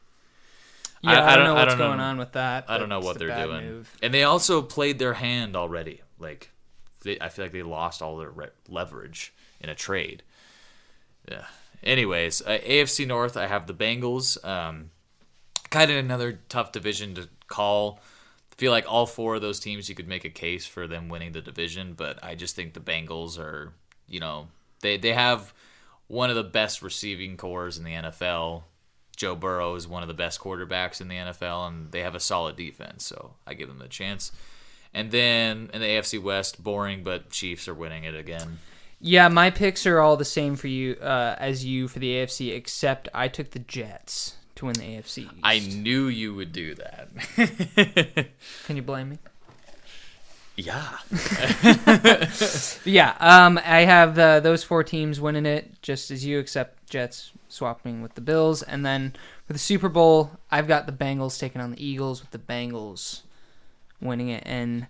Yeah, I- I, I don't know what's don't know. going on with that. I don't know what they're doing, move. and they also played their hand already. Like they, I feel like they lost all their re- leverage in a trade. Yeah. Anyways, uh, AFC North, I have the Bengals. Um, kind of another tough division to call. I feel like all four of those teams, you could make a case for them winning the division, but I just think the Bengals are, you know, they they have one of the best receiving cores in the NFL. Joe Burrow is one of the best quarterbacks in the NFL, and they have a solid defense, so I give them a chance. And then in the AFC West, boring, but Chiefs are winning it again. Yeah, my picks are all the same for you uh, as you for the AFC, except I took the Jets to win the AFC. East. I knew you would do that. [LAUGHS] Can you blame me? yeah. [LAUGHS] [LAUGHS] yeah, um, I have uh, those four teams winning it, just as you, except Jets swapping with the Bills. And then for the Super Bowl, I've got the Bengals taking on the Eagles, with the Bengals winning it. And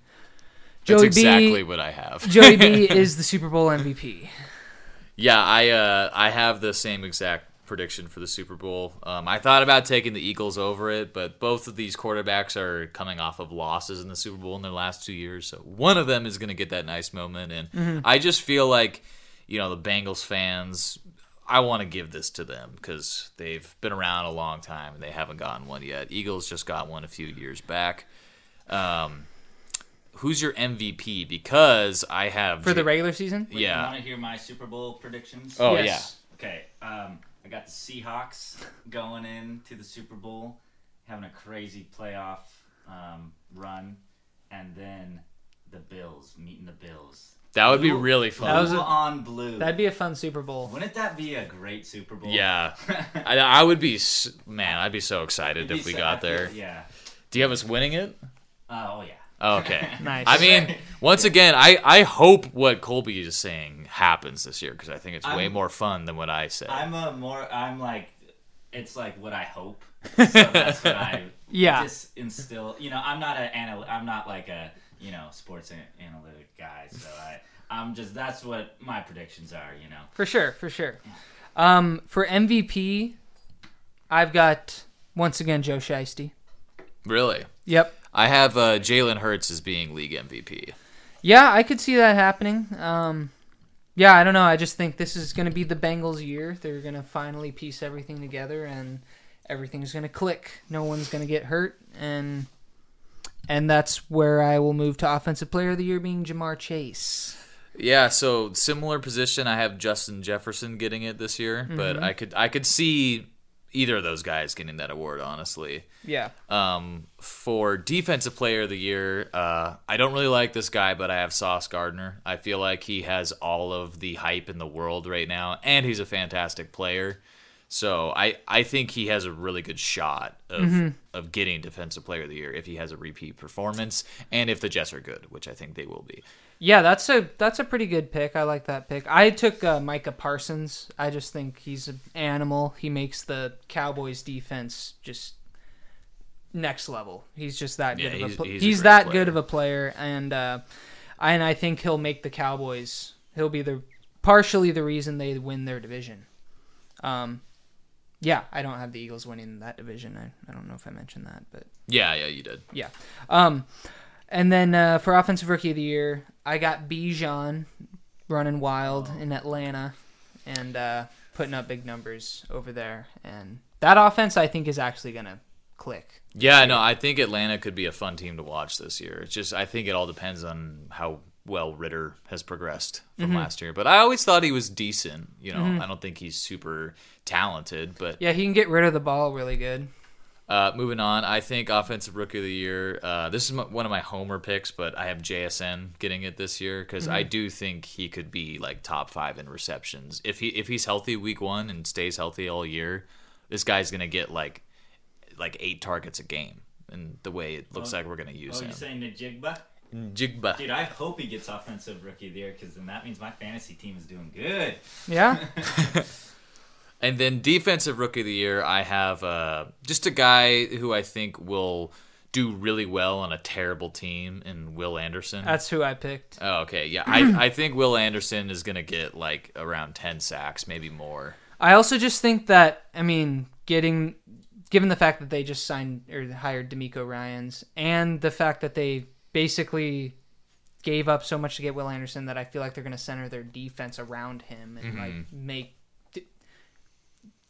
That's exactly B, what I have. Joey B [LAUGHS] is the Super Bowl MVP. Yeah, I uh, I have the same exact prediction for the Super Bowl. Um, I thought about taking the Eagles over it, but both of these quarterbacks are coming off of losses in the Super Bowl in their last two years, so one of them is going to get that nice moment. And I just feel like, you know, the Bengals fans. I want to give this to them because they've been around a long time and they haven't gotten one yet. Eagles just got one a few years back. Um, who's your MVP? Because I have For the regular season? Wait, Yeah. You want to hear my Super Bowl predictions? Oh Yes. Okay. Um, I got the Seahawks going into the Super Bowl, having a crazy playoff um, run, and then the Bills meeting the Bills. That would be really fun. That was blue a- on blue. That'd be a fun Super Bowl. Wouldn't that be a great Super Bowl? Yeah, [LAUGHS] I, I would be man. I'd be so excited It'd if we so- got I feel- there. Yeah. Do you have us winning it? Uh, oh yeah. Oh, okay. [LAUGHS] Nice. I mean, once again, I I hope what Colby is saying happens this year because I think it's way I'm- more fun than what I said. I'm a more. I'm like. It's like what I hope. [LAUGHS] So that's what I Yeah. just instill. You know, I'm not an anal. I'm not like a you know sports an- analytic guy. So I. I'm just. That's what my predictions are. You know. For sure, for sure. Um, for MVP, I've got once again Joe Shiesty. really, Yep. I have uh, Jalen Hurts as being league MVP. Yeah, I could see that happening. Um, yeah, I don't know. I just think this is going to be the Bengals' year. They're going to finally piece everything together, and everything's going to click. No one's going to get hurt, and and that's where I will move to Offensive Player of the Year, being Ja'Marr Chase. Yeah, so similar position. I have Justin Jefferson getting it this year, but I could I could see either of those guys getting that award. Honestly, Yeah. Um, for defensive player of the year, uh, I don't really like this guy, but I have Sauce Gardner. I feel like he has all of the hype in the world right now, and he's a fantastic player. So I, I think he has a really good shot of of getting defensive player of the year if he has a repeat performance and if the Jets are good, which I think they will be. Yeah, that's a that's a pretty good pick. I like that pick. I took uh, Micah Parsons. I just think he's an animal. He makes the Cowboys defense just next level. He's just that Yeah, good of he's- a pl- he's he's, that player. good of a player, and uh, and I think he'll make the Cowboys. He'll be the partially the reason they win their division. Um, yeah, I don't have the Eagles winning that division. I, I don't know if I mentioned that, but Yeah, yeah, you did. yeah. Um, and then uh, for offensive rookie of the year, I got Bijan running wild in Atlanta and uh, putting up big numbers over there. And that offense, I think, is actually gonna click. Yeah, no, I think Atlanta could be a fun team to watch this year. It's just I think it all depends on how well Ridder has progressed from Mm-hmm. last year. But I always thought he was decent. You know, I don't think he's super talented. But Yeah, he can get rid of the ball really good. Uh, moving on, I think offensive rookie of the year. Uh, this is m- one of my homer picks, but I have JSN getting it this year because Mm-hmm. I do think he could be like top five in receptions if he if he's healthy week one and stays healthy all year. This guy's gonna get like like eight targets a game, and the way it looks Oh. like we're gonna use Oh, him. you're saying Njigba? Jigba. Dude, I hope he gets offensive rookie of the year because then that means my fantasy team is doing good. Yeah, [LAUGHS] [LAUGHS] And then defensive rookie of the year, I have uh, just a guy who I think will do really well on a terrible team in Will Anderson. that's who I picked. oh, okay. Yeah, I, [CLEARS THROAT] I think Will Anderson is going to get like around 10 sacks, maybe more. I also just think that I mean, getting given the fact that they just signed or hired DeMeco Ryans and the fact that they basically gave up so much to get Will Anderson that I feel like they're going to center their defense around him and like make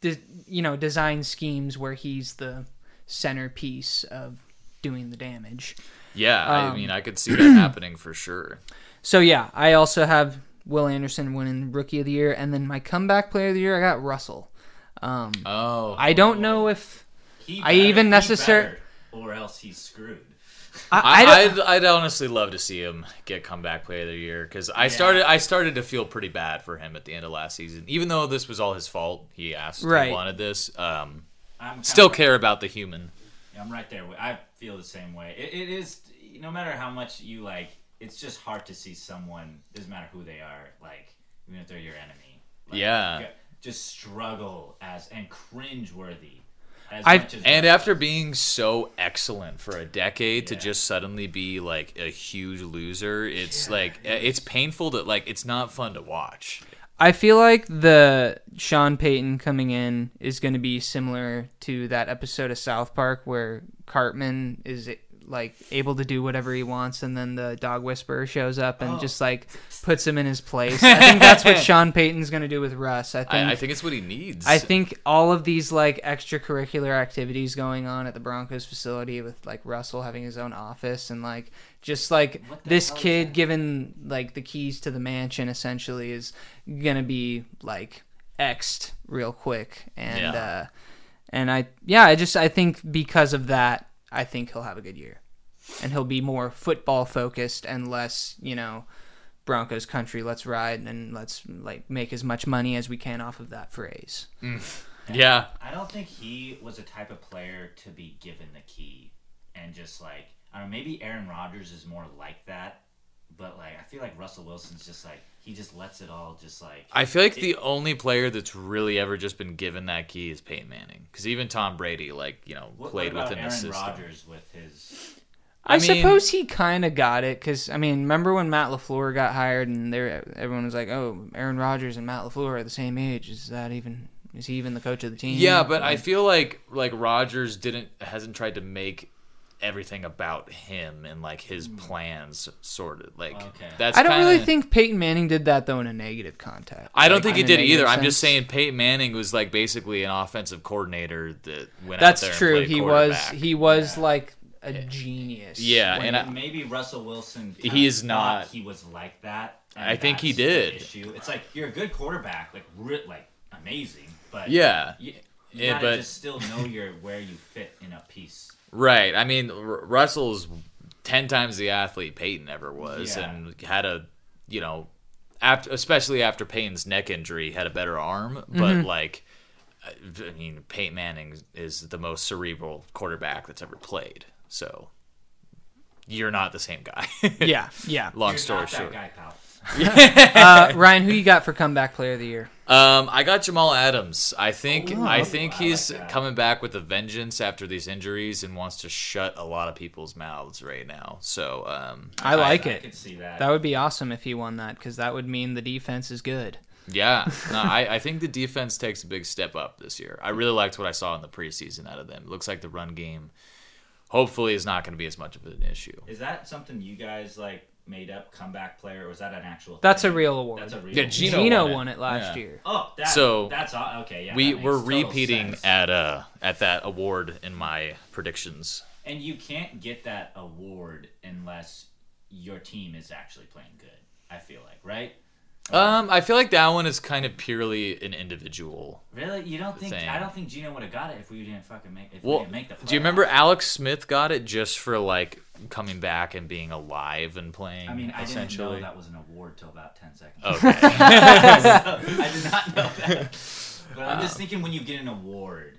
d- d- you know design schemes where he's the centerpiece of doing the damage. Yeah, I Um, mean, I could see that [CLEARS THROAT] happening for sure. So yeah, I also have Will Anderson winning Rookie of the Year, and then my comeback Player of the Year, I got Russell. Um, Oh. I don't know if He I even he necessar- better, or else he's screwed. I, I I, don't, I'd, I'd honestly love to see him get comeback player of the year because I started I started to feel pretty bad for him at the end of last season, even though this was all his fault. He asked, Right. he wanted this. Um, I'm kinda still right- care about the human. I'm right there. I feel the same way. It, it is no matter how much you like. it's just hard to see someone. Doesn't matter who they are, like even if they're your enemy. Like, Yeah. Just struggle as and cringe worthy. As I- much as And Russ after being so excellent for a decade to just suddenly be like a huge loser, it's like eh, it's painful to like it's not fun to watch. I feel like the Sean Payton coming in is going to be similar to that episode of South Park where Cartman is like able to do whatever he wants, and then the dog whisperer shows up and Oh. just like [LAUGHS] puts him in his place. I think that's what [LAUGHS] Sean Payton's going to do with Russ. I think. I, I think it's what he needs. I think all of these like extracurricular activities going on at the Broncos facility with like Russell having his own office and like just like this kid that? given like the keys to the mansion essentially is gonna be like xed real quick and Yeah. uh and I yeah I just I think because of that I think he'll have a good year. And he'll be more football focused and less you know Broncos country let's ride and let's like make as much money as we can off of that phrase. Mm. yeah, I don't think he was a type of player to be given the key and just like I don't know, maybe Aaron Rodgers is more like that, but like I feel like Russell Wilson's just like he just lets it all just like I feel like the only player that's really ever just been given that key is Peyton Manning, because even Tom Brady, like you know, what, played what about within Aaron the system. Rodgers with his I, I mean- suppose he kind of got it because I mean, remember when Matt LaFleur got hired and there everyone was like, "Oh, Aaron Rodgers and Matt LaFleur are the same age. Is that even? Is he even the coach of the team?" Yeah, but I feel like like Rodgers didn't hasn't tried to make everything about him and like his hmm. plans sorted. Like Okay. that's I don't really kinda- think Peyton Manning did that though in a negative context. I don't Like, think he did either. negative I'm just saying Peyton Manning was like basically an offensive coordinator that went that's out there true. And He was he was Yeah. like a genius. Yeah, When and I, maybe Russell Wilson He is not- he was like that. I think he did. Issue. It's like you're a good quarterback, like ri- like amazing, but yeah, you, you Yeah, gotta but- just still know your where you fit in a piece. Right. I mean, R- Russell's ten times the athlete Peyton ever was, Yeah. and had a you know, after, especially after Peyton's neck injury, had a better arm, but Mm-hmm. like. I mean, Peyton Manning is the most cerebral quarterback that's ever played. So, you're not the same guy. yeah, [LAUGHS] yeah. Long You're story not that short. guy, pal. [LAUGHS] Uh, [LAUGHS] Ryan, who you got for comeback player of the year? Um, I got Jamal Adams. I think Oh, I I think like he's that. coming back with a vengeance after these injuries and wants to shut a lot of people's mouths right now. So, um, I like I it. could see that. That would be awesome if he won that because that would mean the defense is good. yeah, [LAUGHS] no, I, I think the defense takes a big step up this year. I really liked what I saw in the preseason out of them. It looks like the run game, hopefully, is not going to be as much of an issue. Is that something you guys like made up comeback player, or was that an actual? That's a real award. That's a real. Yeah, award. Geno Geno, won it. won it last Yeah. year. Oh, that, So, that's aw- okay. Yeah, we that makes we're repeating sense. at uh at that award in my predictions. and you can't get that award unless your team is actually playing good. I feel like, right? Um, I feel like that one is kind of purely an individual Really, you don't think? Thing. I don't think Geno would have got it if we didn't fucking make. If we Well, didn't make the. do you remember. Alex Smith got it just for like coming back and being alive and playing? I mean, I didn't know that was an award till about ten seconds. Okay. [LAUGHS] I did not know that. [LAUGHS] But I'm just thinking when you get an award.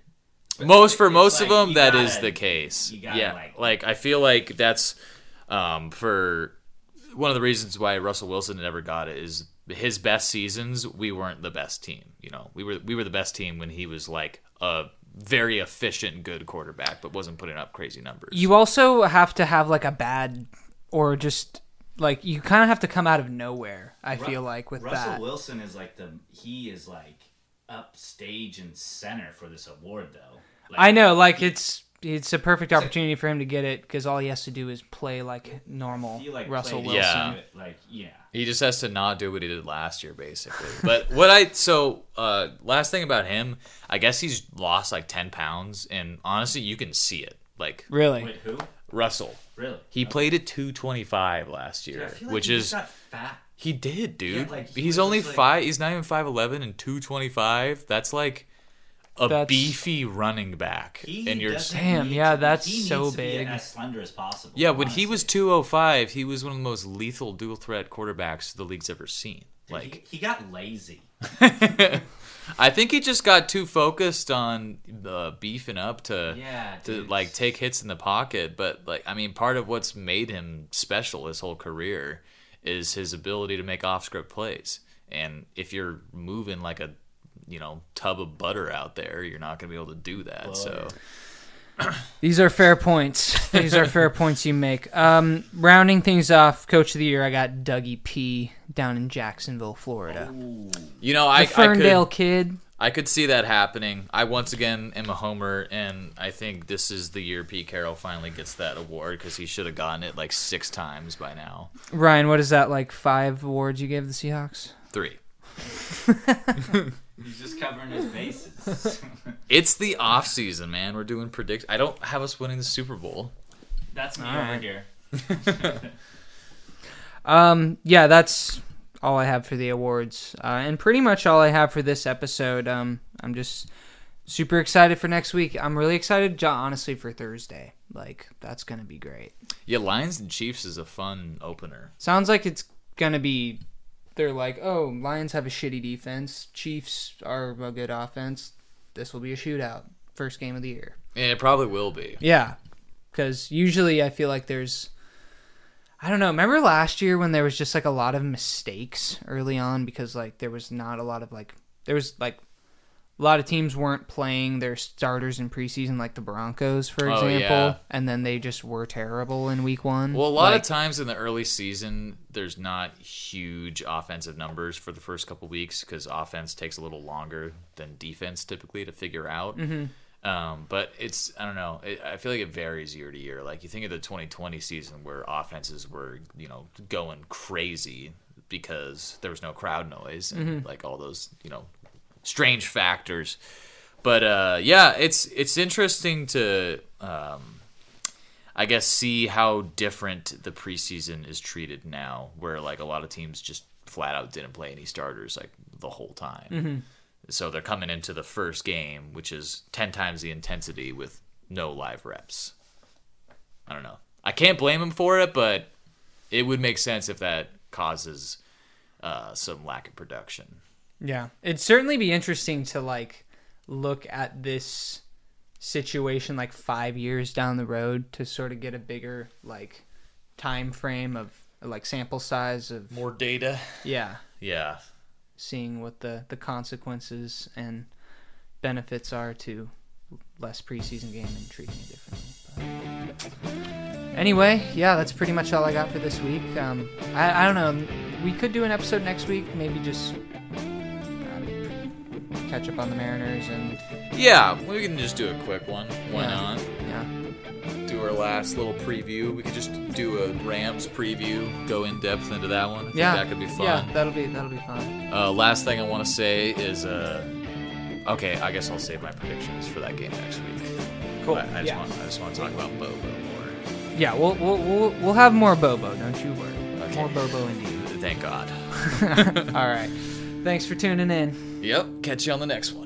most for most of them, that is gotta- the case. gotta, yeah, like- like, I feel like that's um, for one of the reasons why Russell Wilson never got it is his best seasons. We weren't the best team. You know, we were we were the best team when he was like a very efficient, good quarterback, but wasn't putting up crazy numbers. You also have to have like a bad or just like you kind of have to come out of nowhere. I Ru- feel like with Russell that. Wilson is like the he is like upstage and center for this award though. Like, I know, like it's it's a perfect opportunity for him to get it because all he has to do is play like normal he like Russell Wilson. Yeah. Like yeah. He just has to not do what he did last year, basically. But what I so uh, last thing about him, I guess he's lost like ten pounds, and honestly, you can see it. Like Really, Wait, who? Russell, Really? he played at two twenty five last Dude, year, I feel like which he is just got fat. he did, dude. like, he he's only like- five. He's not even five eleven and two twenty five. That's like a That's- beefy running back, He and you're doesn't Damn, yeah, to that's he so needs to be big. as slender as possible. yeah. When he was two oh five, he was one of the most lethal dual threat quarterbacks the league's ever seen. Dude, Like he, he got lazy. [LAUGHS] I think he just got too focused on uh, beefing up to Yeah, to dude. like take hits in the pocket. But like, I mean, part of what's made him special his whole career is his ability to make off script plays. And if you're moving like a you know tub of butter out there, you're not going to be able to do that. So [CLEARS THROAT] These are fair points. These are fair points you make. Um, rounding things off, coach of the year, I got Dougie P down in Jacksonville, Florida. Ooh. you know, The I I Ferndale could, kid. I could see that happening. I once again am a homer, and I think this is the year Pete Carroll finally gets that award because he should have gotten it like six times by now. Ryan, what is that like? Five awards you gave the Seahawks? Three. [LAUGHS] He's just covering his bases. [LAUGHS] It's the off season, man. We're doing predict. I don't have us winning the Super Bowl. That's me All over right. here. [LAUGHS] Um, yeah, that's all I have for the awards, uh, and pretty much all I have for this episode. Um, I'm just super excited for next week. I'm really excited, honestly, for Thursday. Like that's gonna be great. Yeah, Lions and Chiefs is a fun opener. Sounds like it's gonna be. They're like, oh, Lions have a shitty defense. Chiefs are a good offense. This will be a shootout. First game of the year. And it probably will be. Yeah, because usually I feel like there's. I don't know. Remember last year when there was just like a lot of mistakes early on because like there was not a lot of like there was like a lot of teams weren't playing their starters in preseason like the Broncos for Oh, example yeah. and then they just were terrible in week 1. Well, a lot Like, of times in the early season, there's not huge offensive numbers for the first couple weeks because offense takes a little longer than defense typically to figure out. Mm-hmm. Um, but it's I don't know. It, I feel like it varies year to year. Like you think of the 2020 season where offenses were you know going crazy because there was no crowd noise and Mm-hmm. like all those you know strange factors. But uh, yeah, it's it's interesting to um, I guess see how different the preseason is treated now, where like a lot of teams just flat out didn't play any starters like the whole time. So they're coming into the first game, which is ten times the intensity with no live reps. I don't know. I can't blame them for it, but it would make sense if that causes uh, some lack of production. Yeah, it'd certainly be interesting to like look at this situation like five years down the road to sort of get a bigger like time frame of like sample size of More data. yeah, Yeah. seeing what the the consequences and benefits are to less preseason game and treating it differently. But anyway, yeah, that's pretty much all I got for this week. Um, I, I don't know. We could do an episode next week. Maybe just catch up on the Mariners and Yeah, we can just do a quick one. Why Yeah. not? yeah, do our last little preview. We could just do a Rams preview, go in depth into that one. I think yeah, that could be fun. Yeah, that'll be that'll be fun. Uh, last thing I want to say is, uh, okay, I guess I'll save my predictions for that game next week. Cool. I, I just yeah. want I just want to talk about Bobo more. yeah, we'll, we'll we'll we'll have more Bobo. Don't you worry. Okay. More Bobo indeed. Thank God. [LAUGHS] all right. Thanks for tuning in. Yep. Catch you on the next one.